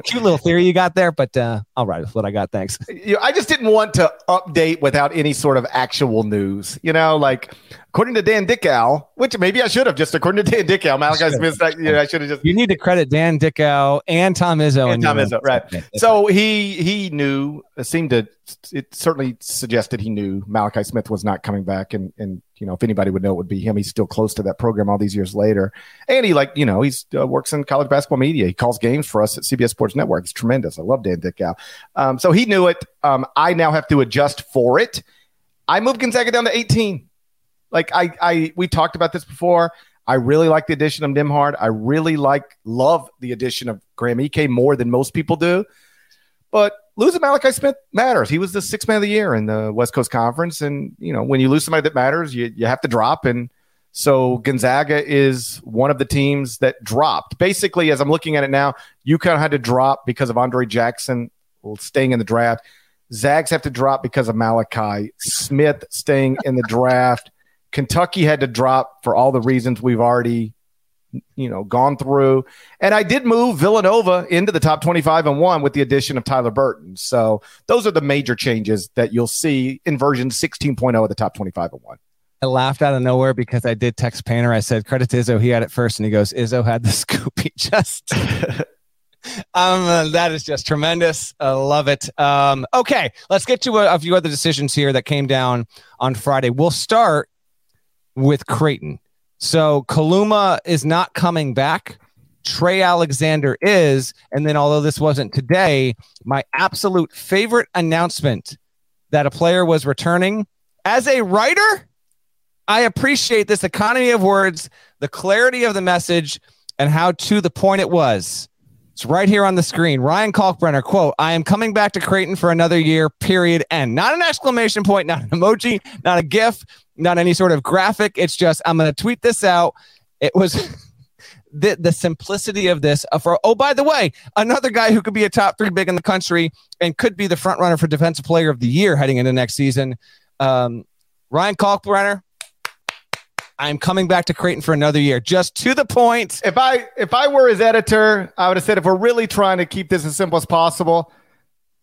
Cute little theory you got there, but uh, I'll ride with what I got. Thanks. I just didn't want to update without any sort of actual news. You know, like according to Dan Dickau, which maybe I should have just according to Dan Dickau, Malachi Smith. You know, I should have just You need to credit Dan Dickau and Tom Izzo And Tom Izzo, right. So he he knew it seemed to it certainly suggested he knew Malachi Smith was not coming back and and you know if anybody would know it would be him. He's still close to that program all these years later. And he like you know he's uh, works in college basketball media. He calls games for us at CBS Sports Network. It's tremendous. I love Dan Dickau. Um, so he knew it. Um, I now have to adjust for it. I moved Gonzaga down to 18 like I I we talked about this before I really like the addition of Nembhard. I really like love the addition of Graham Ike more than most people do. But losing Malachi Smith matters. He was the sixth man of the year in the West Coast Conference, and you know when you lose somebody that matters, you you have to drop. And so Gonzaga is one of the teams that dropped. Basically, as I'm looking at it now, UConn had to drop because of Andre Jackson staying in the draft. Zags have to drop because of Malachi Smith staying in the draft. Kentucky had to drop for all the reasons we've already, you know, gone through. And I did move Villanova into the top 25 and one with the addition of Tyler Burton. So those are the major changes that you'll see in version 16.0 of the top 25 and one. I laughed out of nowhere because I did text Painter. I said, credit to Izzo. He had it first. And he goes, Izzo had the scoop. He just, um, uh, that is just tremendous. I love it. Um, okay. Let's get to a, a few other decisions here that came down on Friday. We'll start with Creighton. So Kaluma is not coming back. Trey Alexander is. And then, although this wasn't today, my absolute favorite announcement that a player was returning as a writer. I appreciate this economy of words, the clarity of the message, and how to the point it was. It's right here on the screen. Ryan Kalkbrenner, quote, I am coming back to Creighton for another year, period. End. Not an exclamation point, not an emoji, not a GIF, not any sort of graphic. It's just, I'm going to tweet this out. It was the the simplicity of this. Uh, for oh, by the way, another guy who could be a top three big in the country and could be the front runner for defensive player of the year heading into next season. Um, Ryan Kalkbrenner. I'm coming back to Creighton for another year. Just to the point. If I if I were his editor, I would have said if we're really trying to keep this as simple as possible,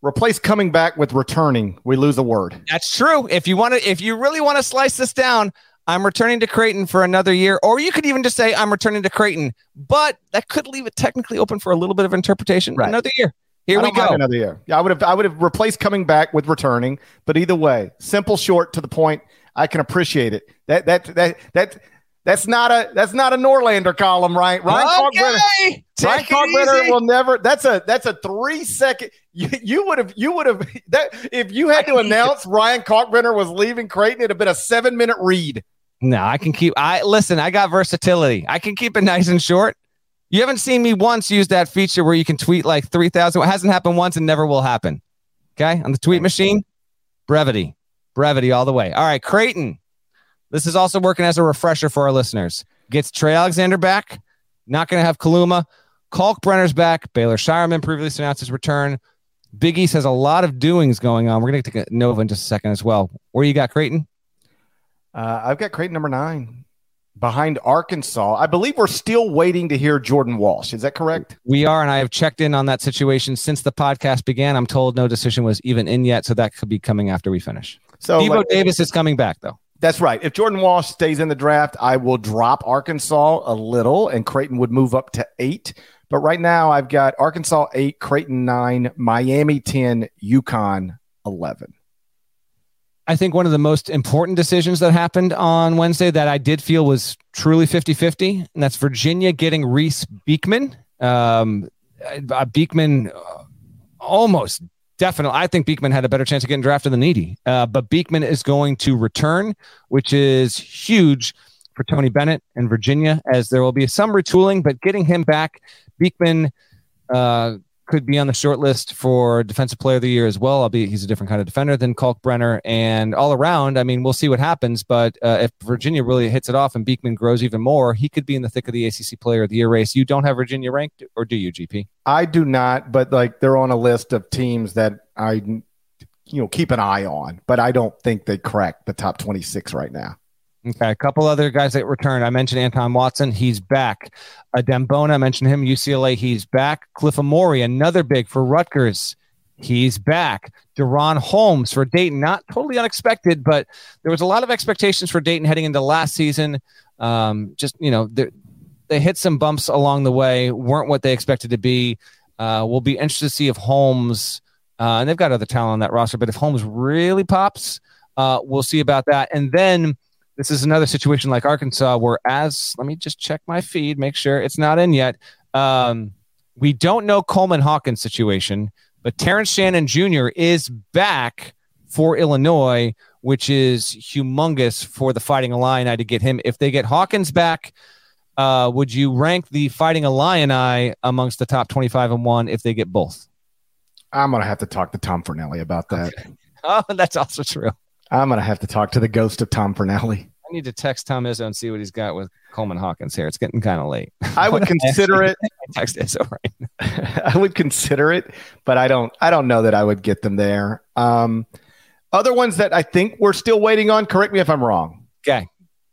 replace coming back with returning. We lose a word. That's true. If you want to, if you really want to slice this down, I'm returning to Creighton for another year, or you could even just say I'm returning to Creighton, but that could leave it technically open for a little bit of interpretation. Right. Another year. Here we go. Another year. Yeah, I would have I would have replaced coming back with returning, but either way, simple, short, to the point. I can appreciate it. That that that that that's not a that's not a Norlander column, right? Ryan okay. Ryan Kalkbrenner will never. That's a that's a three second. You, you would have you would have that if you had to announce Ryan Kalkbrenner was leaving Creighton, it'd have been a seven minute read. No, I can keep. I listen. I got versatility. I can keep it nice and short. You haven't seen me once use that feature where you can tweet like three thousand. It hasn't happened once and never will happen. Okay, on the tweet machine, brevity, brevity all the way. All right, Creighton. This is also working as a refresher for our listeners. Gets Trey Alexander back. Not going to have Kaluma. Kalkbrenner's back. Baylor Scheierman previously announced his return. Big East has a lot of doings going on. We're going to take a Nova in just a second as well. Where you got Creighton? Uh, I've got Creighton number nine behind Arkansas. I believe we're still waiting to hear Jordan Walsh. Is that correct? We are, and I have checked in on that situation since the podcast began. I'm told no decision was even in yet, so that could be coming after we finish. So Devo like, Davis is coming back though. That's right. If Jordan Walsh stays in the draft, I will drop Arkansas a little, and Creighton would move up to eight. But right now, I've got Arkansas eight, Creighton nine, Miami ten, UConn eleven. I think one of the most important decisions that happened on Wednesday that I did feel was truly 50 50, and that's Virginia getting Reece Beekman. Um, Beekman uh, almost definitely. I think Beekman had a better chance of getting drafted than Edey, uh, but Beekman is going to return, which is huge for Tony Bennett and Virginia, as there will be some retooling, but getting him back, Beekman. Uh, could be on the short list for defensive player of the year as well. Albeit he's a different kind of defender than Kalkbrenner. And all around, I mean, we'll see what happens. But uh, if Virginia really hits it off and Beekman grows even more, he could be in the thick of the ACC player of the year race. You don't have Virginia ranked, or do you, GP? I do not, but like they're on a list of teams that I, you know, keep an eye on. But I don't think they crack the top twenty six right now. Okay, a couple other guys that returned. I mentioned Anton Watson, he's back. Uh, Adem Bona, I mentioned him. UCLA, he's back. Cliff Omoruyi, another big for Rutgers, he's back. DaRon Holmes for Dayton, not totally unexpected, but there was a lot of expectations for Dayton heading into last season. Um, just you know, they hit some bumps along the way, weren't what they expected to be. Uh, we'll be interested to see if Holmes, uh, and they've got other talent on that roster, but if Holmes really pops, uh, we'll see about that. And then this is another situation like Arkansas, where as let me just check my feed, make sure it's not in yet. Um, we don't know Coleman Hawkins' situation, but Terrence Shannon Jr. is back for Illinois, which is humongous for the Fighting Illini to get him. If they get Hawkins back, uh, would you rank the Fighting Illini amongst the top 25 and one if they get both? I'm going to have to talk to Tom Fornelli about that. Okay. Oh, that's also true. I'm going to have to talk to the ghost of Tom Fornelli. I need to text Tom Izzo and see what he's got with Coleman Hawkins here. It's getting kind of late. I would consider it. text Izzo right. I would consider it, but I don't. I don't know that I would get them there. Um, other ones that I think we're still waiting on. Correct me if I'm wrong. Okay.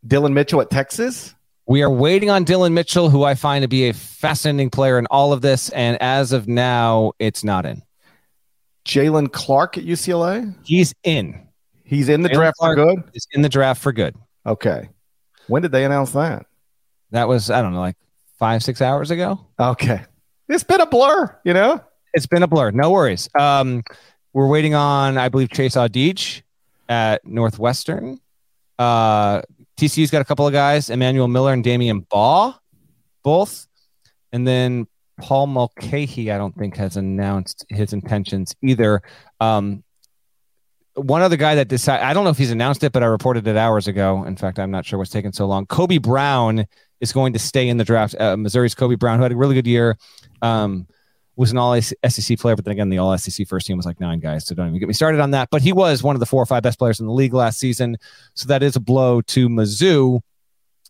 Dillon Mitchell at Texas. We are waiting on Dillon Mitchell, who I find to be a fascinating player in all of this, and as of now, it's not in. Jaylen Clark at UCLA. He's in. He's in the Jaylen draft Clark for good. Is in the draft for good. Okay. When did they announce that? That was, I don't know, like five, six hours ago. Okay. It's been a blur, you know? It's been a blur. No worries. Um, we're waiting on, I believe, Chase Audige at Northwestern. Uh, TCU's got a couple of guys, Emmanuel Miller and Damion Baugh, both. And then Paul Mulcahy, I don't think, has announced his intentions either. Um, one other guy that decided, I don't know if he's announced it, but I reported it hours ago. In fact, I'm not sure what's taking so long. Kobe Brown is going to stay in the draft. Uh, Missouri's Kobe Brown, who had a really good year, um, was an all SEC player, but then again, the all SEC first team was like nine guys. So don't even get me started on that. But he was one of the four or five best players in the league last season. So that is a blow to Mizzou.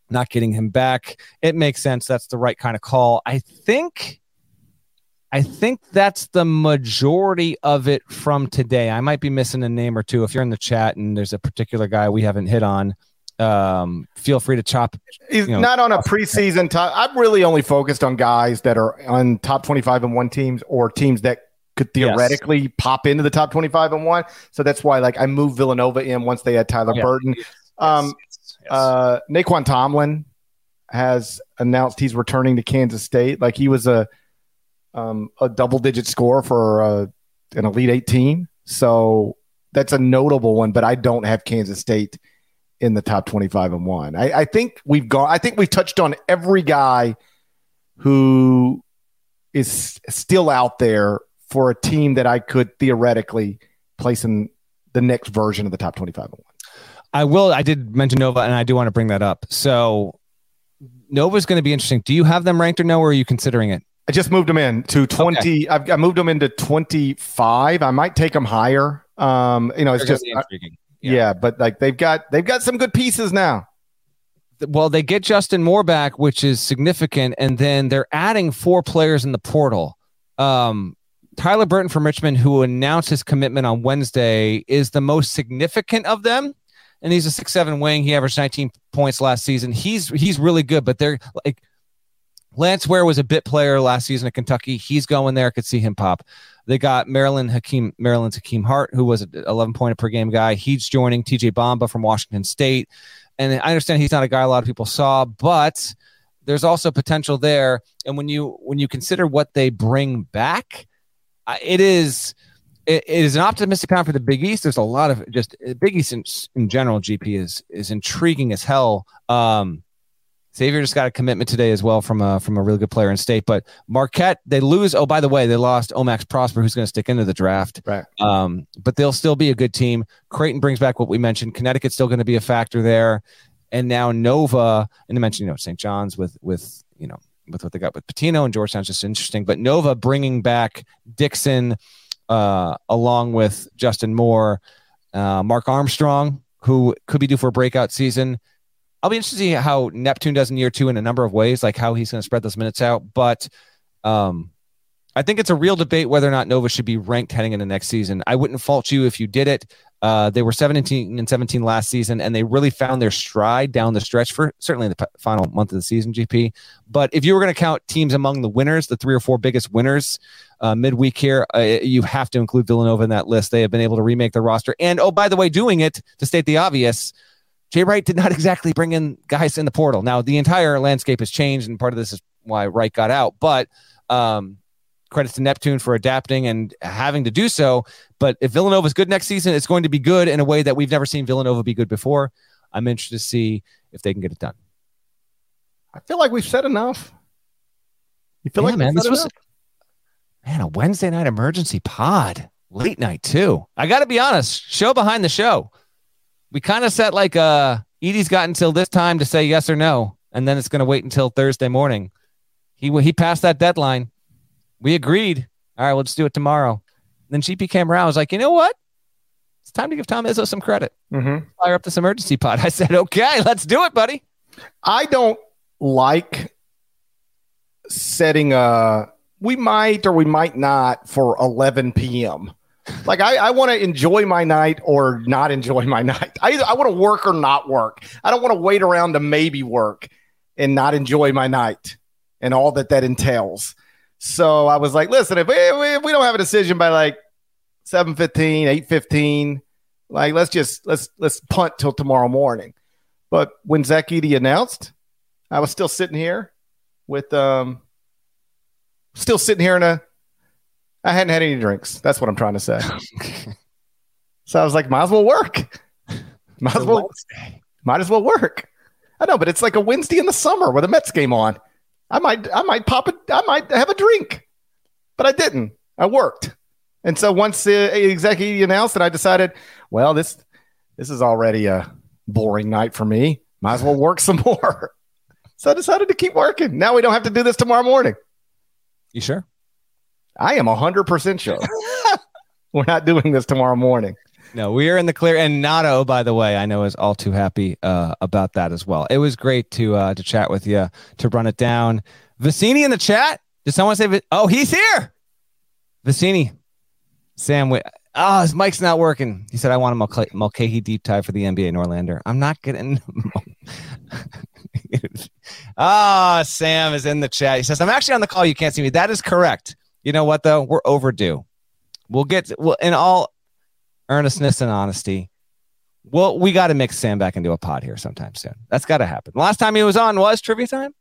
not getting him back. It makes sense. That's the right kind of call. I think I think that's the majority of it from today. I might be missing a name or two. If you're in the chat and there's a particular guy we haven't hit on, um, feel free to chop. He's you know, not on a preseason top. I'm really only focused on guys that are on top 25 and one teams or teams that could theoretically yes. pop into the top 25 and one. So that's why, like, I moved Villanova in once they had Tyler yeah. Burton. Yes. Um, yes. uh, Nae'Qwan Tomlin has announced he's returning to Kansas State. Like, he was a um, a double digit score for uh, an Elite 18. So that's a notable one, but I don't have Kansas State in the top 25 and one. I, I think we've gone, I think we've touched on every guy who is still out there for a team that I could theoretically place in the next version of the top 25 and one. I will. I did mention Nova, and I do want to bring that up. So Nova is going to be interesting. Do you have them ranked or no? Or are you considering it? I just moved them in to 20. Okay. I've, I moved them into 25. I might take them higher. Um, you know, it's They're just, yeah. yeah, but like they've got, they've got some good pieces now. Well, they get Justin Moore back, which is significant. And then they're adding four players in the portal. Um, Tyler Burton from Richmond, who announced his commitment on Wednesday, is the most significant of them. And he's a six seven wing. He averaged 19 points last season. He's he's really good, but they're like Lance Ware was a bit player last season at Kentucky. He's going there. I could see him pop. They got Maryland Hakim, Maryland's Hakim Hart, who was an 11 point per game guy. He's joining TJ Bamba from Washington State. And I understand he's not a guy a lot of people saw, but there's also potential there. And when you when you consider what they bring back, it is it, it is an optimistic time for the Big East. There's a lot of just Big East in, in general. GP is is intriguing as hell. Um, Xavier just got a commitment today as well from a from a really good player in state. But Marquette, they lose. Oh, by the way, they lost Omax Prosper, who's going to stick into the draft. Right. Um, but they'll still be a good team. Creighton brings back what we mentioned. Connecticut's still going to be a factor there. And now Nova, and to mention, you know, St. John's with with you know with what they got with Pitino and Georgetown's just interesting. But Nova bringing back Dixon uh, along with Justin Moore, uh, Mark Armstrong, who could be due for a breakout season. I'll be interested to see how Neptune does in year two in a number of ways, like how he's going to spread those minutes out. But um, I think it's a real debate whether or not Nova should be ranked heading into next season. I wouldn't fault you if you did it. Uh, they were 17 and 17 last season, and they really found their stride down the stretch for certainly in the p- final month of the season, GP. But if you were going to count teams among the winners, the three or four biggest winners uh, midweek here, uh, you have to include Villanova in that list. They have been able to remake their roster. And oh, by the way, doing it to state the obvious, Jay Wright did not exactly bring in guys in the portal. Now the entire landscape has changed, and part of this is why Wright got out. But um, credits to Neptune for adapting and having to do so. But if Villanova is good next season, it's going to be good in a way that we've never seen Villanova be good before. I'm interested to see if they can get it done. I feel like we've said enough. You feel yeah, like man, this was man a Wednesday night emergency pod, late night too. I got to be honest, show behind the show we kind of set like uh Edey's got until this time to say yes or no, and then it's going to wait until Thursday morning. He he passed that deadline. We agreed. All right, we'll just do it tomorrow. And then GP came around. I was like, you know what? It's time to give Tom Izzo some credit. Mm-hmm. Fire up this emergency pod. I said, okay, let's do it, buddy. I don't like setting a. We might or we might not for 11 p.m like I, I want to enjoy my night or not enjoy my night. I I want to work or not work. I don't want to wait around to maybe work and not enjoy my night and all that that entails. So I was like, listen, if we, if we don't have a decision by like 7:15, 8:15, like let's just let's let's punt till tomorrow morning. But when Zach Edey announced, I was still sitting here with um still sitting here in a I hadn't had any drinks. That's what I'm trying to say. so I was like, might as well work. Might as well. Might as well work. I know, but it's like a Wednesday in the summer with a Mets game on. I might, I might pop it. I might have a drink, but I didn't. I worked, and so once the executive announced it, I decided, well, this, this is already a boring night for me. Might as well work some more. So I decided to keep working. Now we don't have to do this tomorrow morning. You sure? I am 100% sure we're not doing this tomorrow morning. no, we are in the clear. And Nato, by the way, I know is all too happy uh, about that as well. It was great to uh, to chat with you to run it down. Vecenie in the chat. Did someone say? Oh, he's here. Vecenie, Sam. Wait, oh, his mic's not working. He said, "I want a Mulcahy, deep dive for the NBA Norlander." I'm not getting. Ah, oh, Sam is in the chat. He says, "I'm actually on the call. You can't see me." That is correct. You know what though? We're overdue. We'll get. Well, in all earnestness and honesty, well, we got to mix Sam back into a pod here sometime soon. That's got to happen. The last time he was on was trivia time.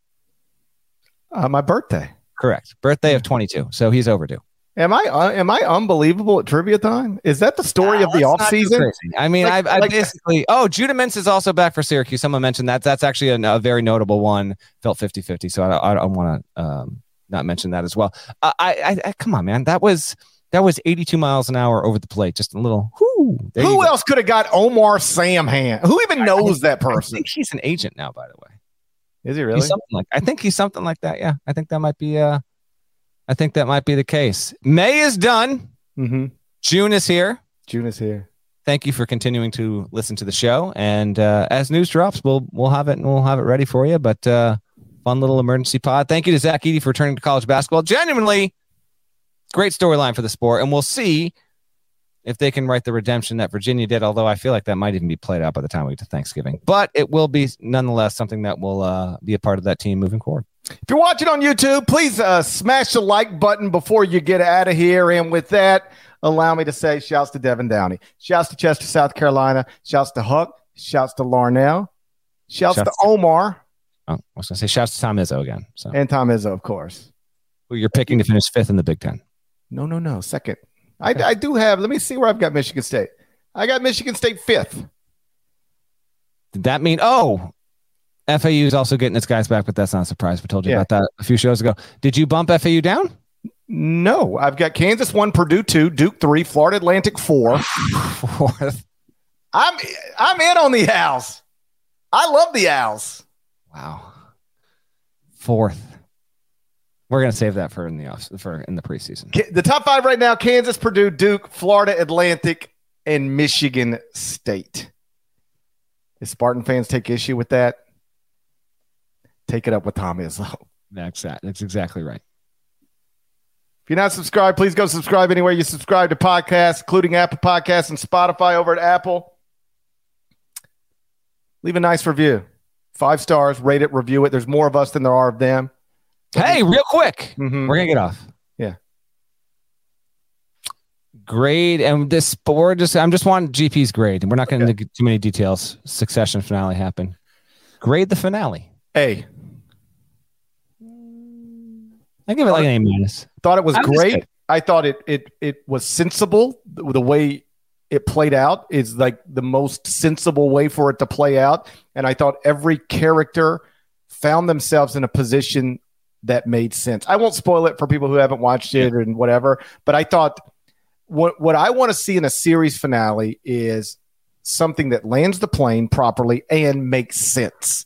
Uh, my birthday. Correct. Birthday of 22. So he's overdue. Am I uh, am I unbelievable at trivia time? Is that the story of the off season? I mean, like, I, I like, basically. Oh, Judah Mintz is also back for Syracuse. Someone mentioned that. That's actually a, a very notable one. Felt 50-50. So I, I don't want to um, not mention that as well. Uh, I, I, come on, man. That was that was 82 miles an hour over the plate. Just a little. Whoo, Who else could have got Omar Samhan? Who even knows that person? I think he's an agent now, by the way. Is he really? He's something like I think he's something like that. Yeah, I think that might be. Uh, I think that might be the case. May is done. Mm-hmm. June is here. June is here. Thank you for continuing to listen to the show. And uh, as news drops, we'll we'll have it and we'll have it ready for you. But uh, fun little emergency pod. Thank you to Zach Edey for returning to college basketball. Genuinely great storyline for the sport, and we'll see if they can write the redemption that Virginia did. Although I feel like that might even be played out by the time we get to Thanksgiving, but it will be nonetheless something that will uh, be a part of that team moving forward. If you're watching on YouTube, please uh, smash the like button before you get out of here. And with that, allow me to say shouts to Devin Downey, shouts to Chester, South Carolina, shouts to Huck, shouts to Larnell, shouts, shouts to Omar. Oh, I was going to say shouts to Tom Izzo again. So. And Tom Izzo, of course. Who you're picking to finish fifth in the Big Ten. No, no, no. Second. Okay. I, I do have, let me see where I've got Michigan State. I got Michigan State fifth. Did that mean, oh, FAU is also getting its guys back, but that's not a surprise. We told you yeah. about that a few shows ago. Did you bump FAU down? No, I've got Kansas one, Purdue two, Duke three, Florida Atlantic four. Fourth. I'm I'm in on the Owls. I love the Owls. Wow. Fourth. We're gonna save that for in the off for in the preseason. The top five right now: Kansas, Purdue, Duke, Florida Atlantic, and Michigan State. If Spartan fans take issue with that, take it up with Tom Izzo. That's that. That's exactly right. If you're not subscribed, please go subscribe anywhere you subscribe to podcasts, including Apple Podcasts and Spotify over at Apple. Leave a nice review. Five stars, rate it, review it. There's more of us than there are of them. Hey, real quick. Mm-hmm. We're going to get off. Yeah. Grade and this, but we're just, I'm just wanting GP's grade. And we're not going to okay. get too many details. Succession finale happened. Grade the finale. A. I give it like an A minus. Thought it was great. I thought it it it was sensible. The way it played out is like the most sensible way for it to play out. And I thought every character found themselves in a position that made sense. I won't spoil it for people who haven't watched it and whatever, but I thought what what I want to see in a series finale is something that lands the plane properly and makes sense.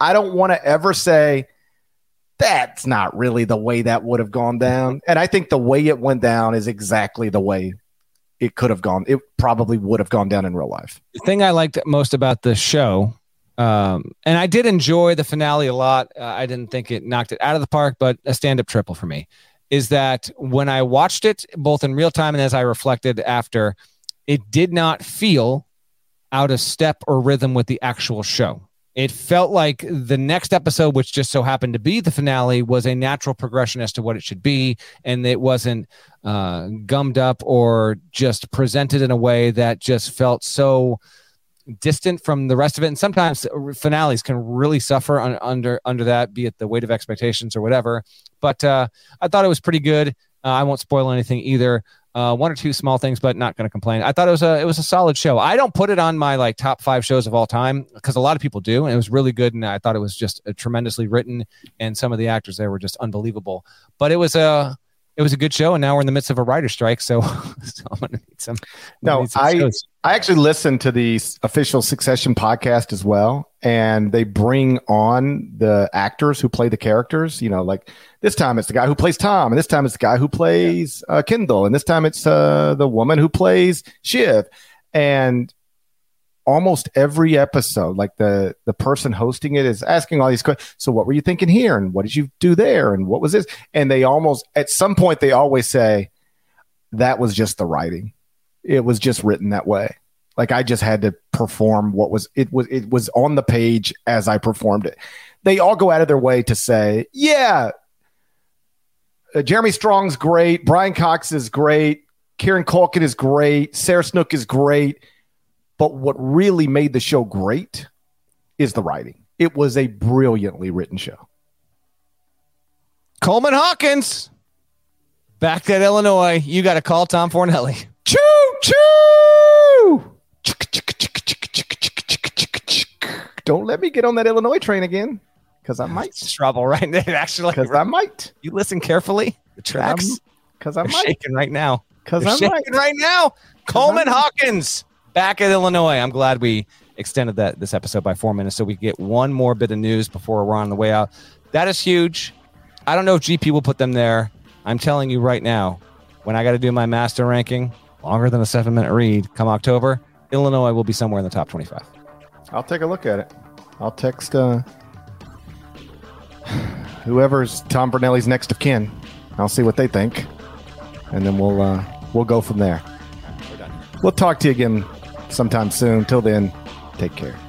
I don't want to ever say that's not really the way that would have gone down. And I think the way it went down is exactly the way it could have gone. It probably would have gone down in real life. The thing I liked most about the show, um, and I did enjoy the finale a lot. Uh, I didn't think it knocked it out of the park, but a stand up triple for me is that when I watched it both in real time and as I reflected after, it did not feel out of step or rhythm with the actual show. It felt like the next episode, which just so happened to be the finale, was a natural progression as to what it should be. And it wasn't uh, gummed up or just presented in a way that just felt so distant from the rest of it. And sometimes finales can really suffer un- under under that, be it the weight of expectations or whatever. But uh, I thought it was pretty good. Uh, I won't spoil anything either. Uh, one or two small things, but not going to complain. I thought it was a it was a solid show. I don't put it on my like top five shows of all time because a lot of people do, and it was really good. And I thought it was just tremendously written, and some of the actors there were just unbelievable. But it was a it was a good show, and now we're in the midst of a writer strike, so, so I'm gonna need some. No, need some I shows. I actually listened to the official Succession podcast as well, and they bring on the actors who play the characters. You know, like this time it's the guy who plays Tom, and this time it's the guy who plays uh, Kendall, and this time it's uh, the woman who plays Shiv. And almost every episode, like the the person hosting it is asking all these questions. So what were you thinking here? And what did you do there? And what was this? And they almost at some point they always say, that was just the writing. It was just written that way. Like I just had to perform what was it was it was on the page as I performed it. They all go out of their way to say, yeah, uh, Jeremy Strong's great, Brian Cox is great, Kieran Culkin is great, Sarah Snook is great, but what really made the show great is the writing. It was a brilliantly written show. Coleman Hawkins, back at Illinois. You got to call Tom Fornelli. Choo choo! Don't let me get on that Illinois train again, because I might. Trouble right there. Actually, Because I might. you listen carefully. The tracks. Because I They're might. shaking right now. Because They're I shaking right now. Coleman I'm- Hawkins back at Illinois. I'm glad we extended that this episode by four minutes so we get one more bit of news before we're on the way out. That is huge. I don't know if GP will put them there. I'm telling you right now, when I got to do my master ranking, longer than a seven minute read, come October, Illinois will be somewhere in the top 25. I'll take a look at it. I'll text uh, whoever's Tom Fornelli's next of kin. I'll see what they think, and then we'll uh, we'll go from there. We'll talk to you again sometime soon. Till then, take care.